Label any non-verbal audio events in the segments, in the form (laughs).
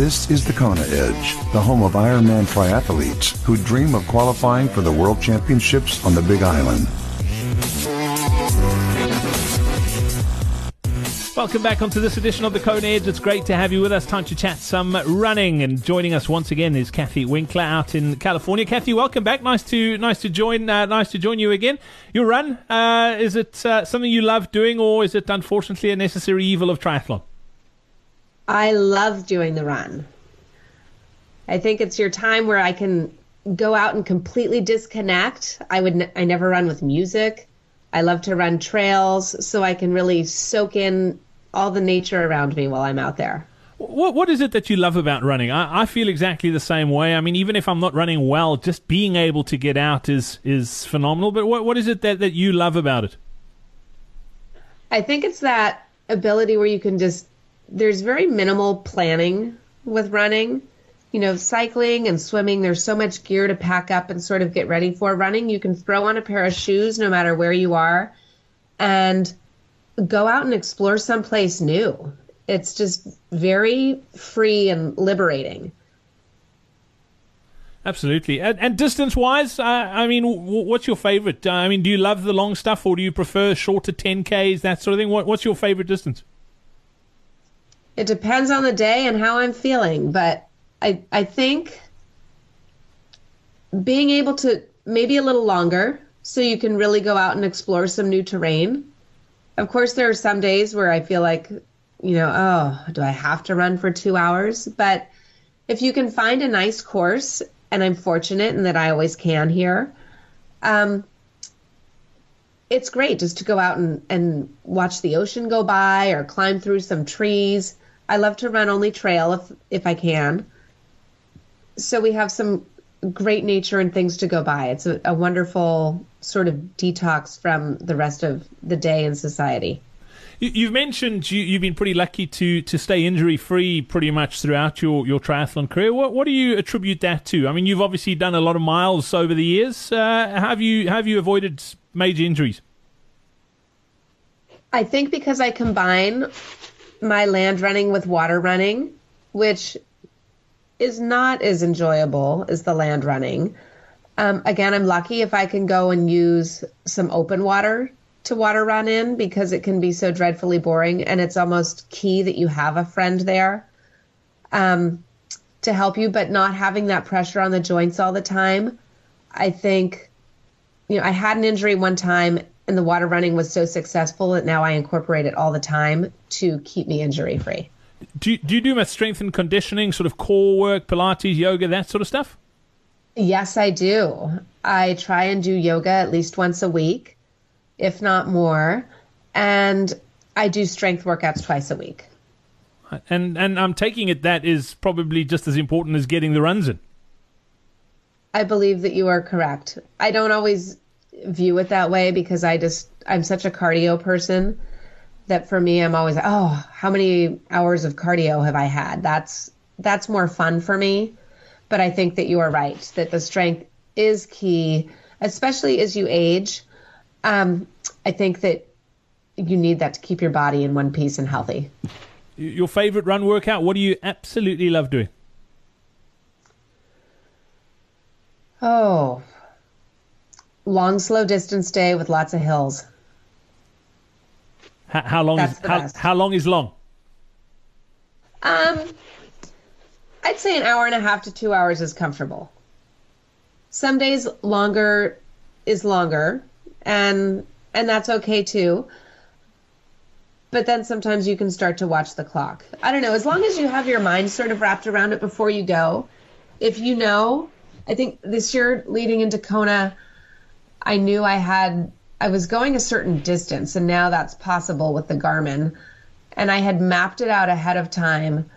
This is the Kona Edge, the home of Ironman triathletes who dream of qualifying for the World Championships on the Big Island. Welcome back onto this edition of the Kona Edge. It's great to have you with us. Time to chat some running, and joining us once again is Kathy Winkler out in California. Kathy, welcome back. Nice to nice to join uh, nice to join you again. Your run uh, is it uh, something you love doing, or is it unfortunately a necessary evil of triathlon? I love doing the run. I think it's your time where I can go out and completely disconnect. I would n- I never run with music. I love to run trails so I can really soak in all the nature around me while I'm out there. What what is it that you love about running? I, I feel exactly the same way. I mean, even if I'm not running well, just being able to get out is is phenomenal. But what what is it that, that you love about it? I think it's that ability where you can just there's very minimal planning with running. You know, cycling and swimming, there's so much gear to pack up and sort of get ready for running. You can throw on a pair of shoes no matter where you are and go out and explore someplace new. It's just very free and liberating. Absolutely. And, and distance wise, uh, I mean, w- what's your favorite? Uh, I mean, do you love the long stuff or do you prefer shorter 10Ks, that sort of thing? What, what's your favorite distance? It depends on the day and how I'm feeling, but I I think being able to maybe a little longer so you can really go out and explore some new terrain. Of course there are some days where I feel like, you know, oh, do I have to run for 2 hours? But if you can find a nice course and I'm fortunate in that I always can here, um, it's great just to go out and, and watch the ocean go by or climb through some trees. I love to run only trail if if I can. So we have some great nature and things to go by. It's a, a wonderful sort of detox from the rest of the day in society. You've mentioned you, have been pretty lucky to, to stay injury free pretty much throughout your, your triathlon career. What what do you attribute that to? I mean, you've obviously done a lot of miles over the years. Uh, have you have you avoided major injuries? I think because I combine my land running with water running, which is not as enjoyable as the land running. Um, again, I'm lucky if I can go and use some open water to water run in because it can be so dreadfully boring, and it's almost key that you have a friend there um, to help you, but not having that pressure on the joints all the time. I think, you know, I had an injury one time and the water running was so successful that now I incorporate it all the time to keep me injury free. Do you, do you do much strength and conditioning, sort of core work, Pilates, yoga, that sort of stuff? Yes, I do. I try and do yoga at least once a week, if not more, and I do strength workouts twice a week. And and I'm taking it that is probably just as important as getting the runs in. I believe that you are correct. I don't always view it that way because I just I'm such a cardio person that for me I'm always oh how many hours of cardio have I had? That's that's more fun for me. But I think that you are right that the strength is key especially as you age. Um, I think that you need that to keep your body in one piece and healthy. Your favorite run workout? What do you absolutely love doing? Oh long, slow distance day with lots of hills. How, how long That's is how, how long is long? Um, I'd say an hour and a half to two hours is comfortable. Some days longer is longer, and and that's okay too. But then sometimes you can start to watch the clock. I don't know. As long as you have your mind sort of wrapped around it before you go, if you know, I think this year leading into Kona, I knew I had I was going a certain distance and now that's possible with the Garmin and I had mapped it out ahead of time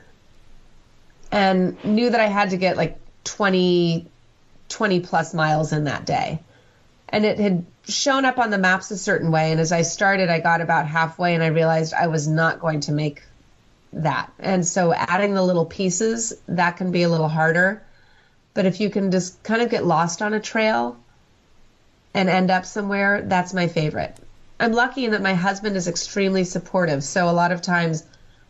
and knew that I had to get like 20 20 plus miles in that day. And it had shown up on the maps a certain way and as I started I got about halfway and I realized I was not going to make that. And so adding the little pieces that can be a little harder. But if you can just kind of get lost on a trail and end up somewhere, that's my favorite. I'm lucky in that my husband is extremely supportive. So a lot of times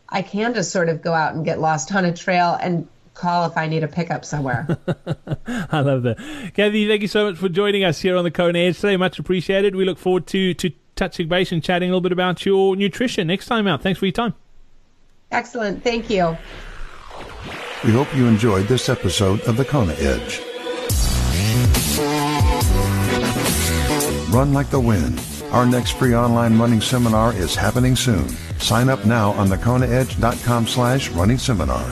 I can just sort of go out and get lost on a trail and call if I need a pickup somewhere. (laughs) I love that. Kathy, thank you so much for joining us here on the Kona Edge today. Much appreciated. We look forward to, to touching base and chatting a little bit about your nutrition next time out. Thanks for your time. Excellent. Thank you. We hope you enjoyed this episode of the Kona Edge. Run Like the Wind. Our next free online running seminar is happening soon. Sign up now on thekonaedge.com slash running seminar.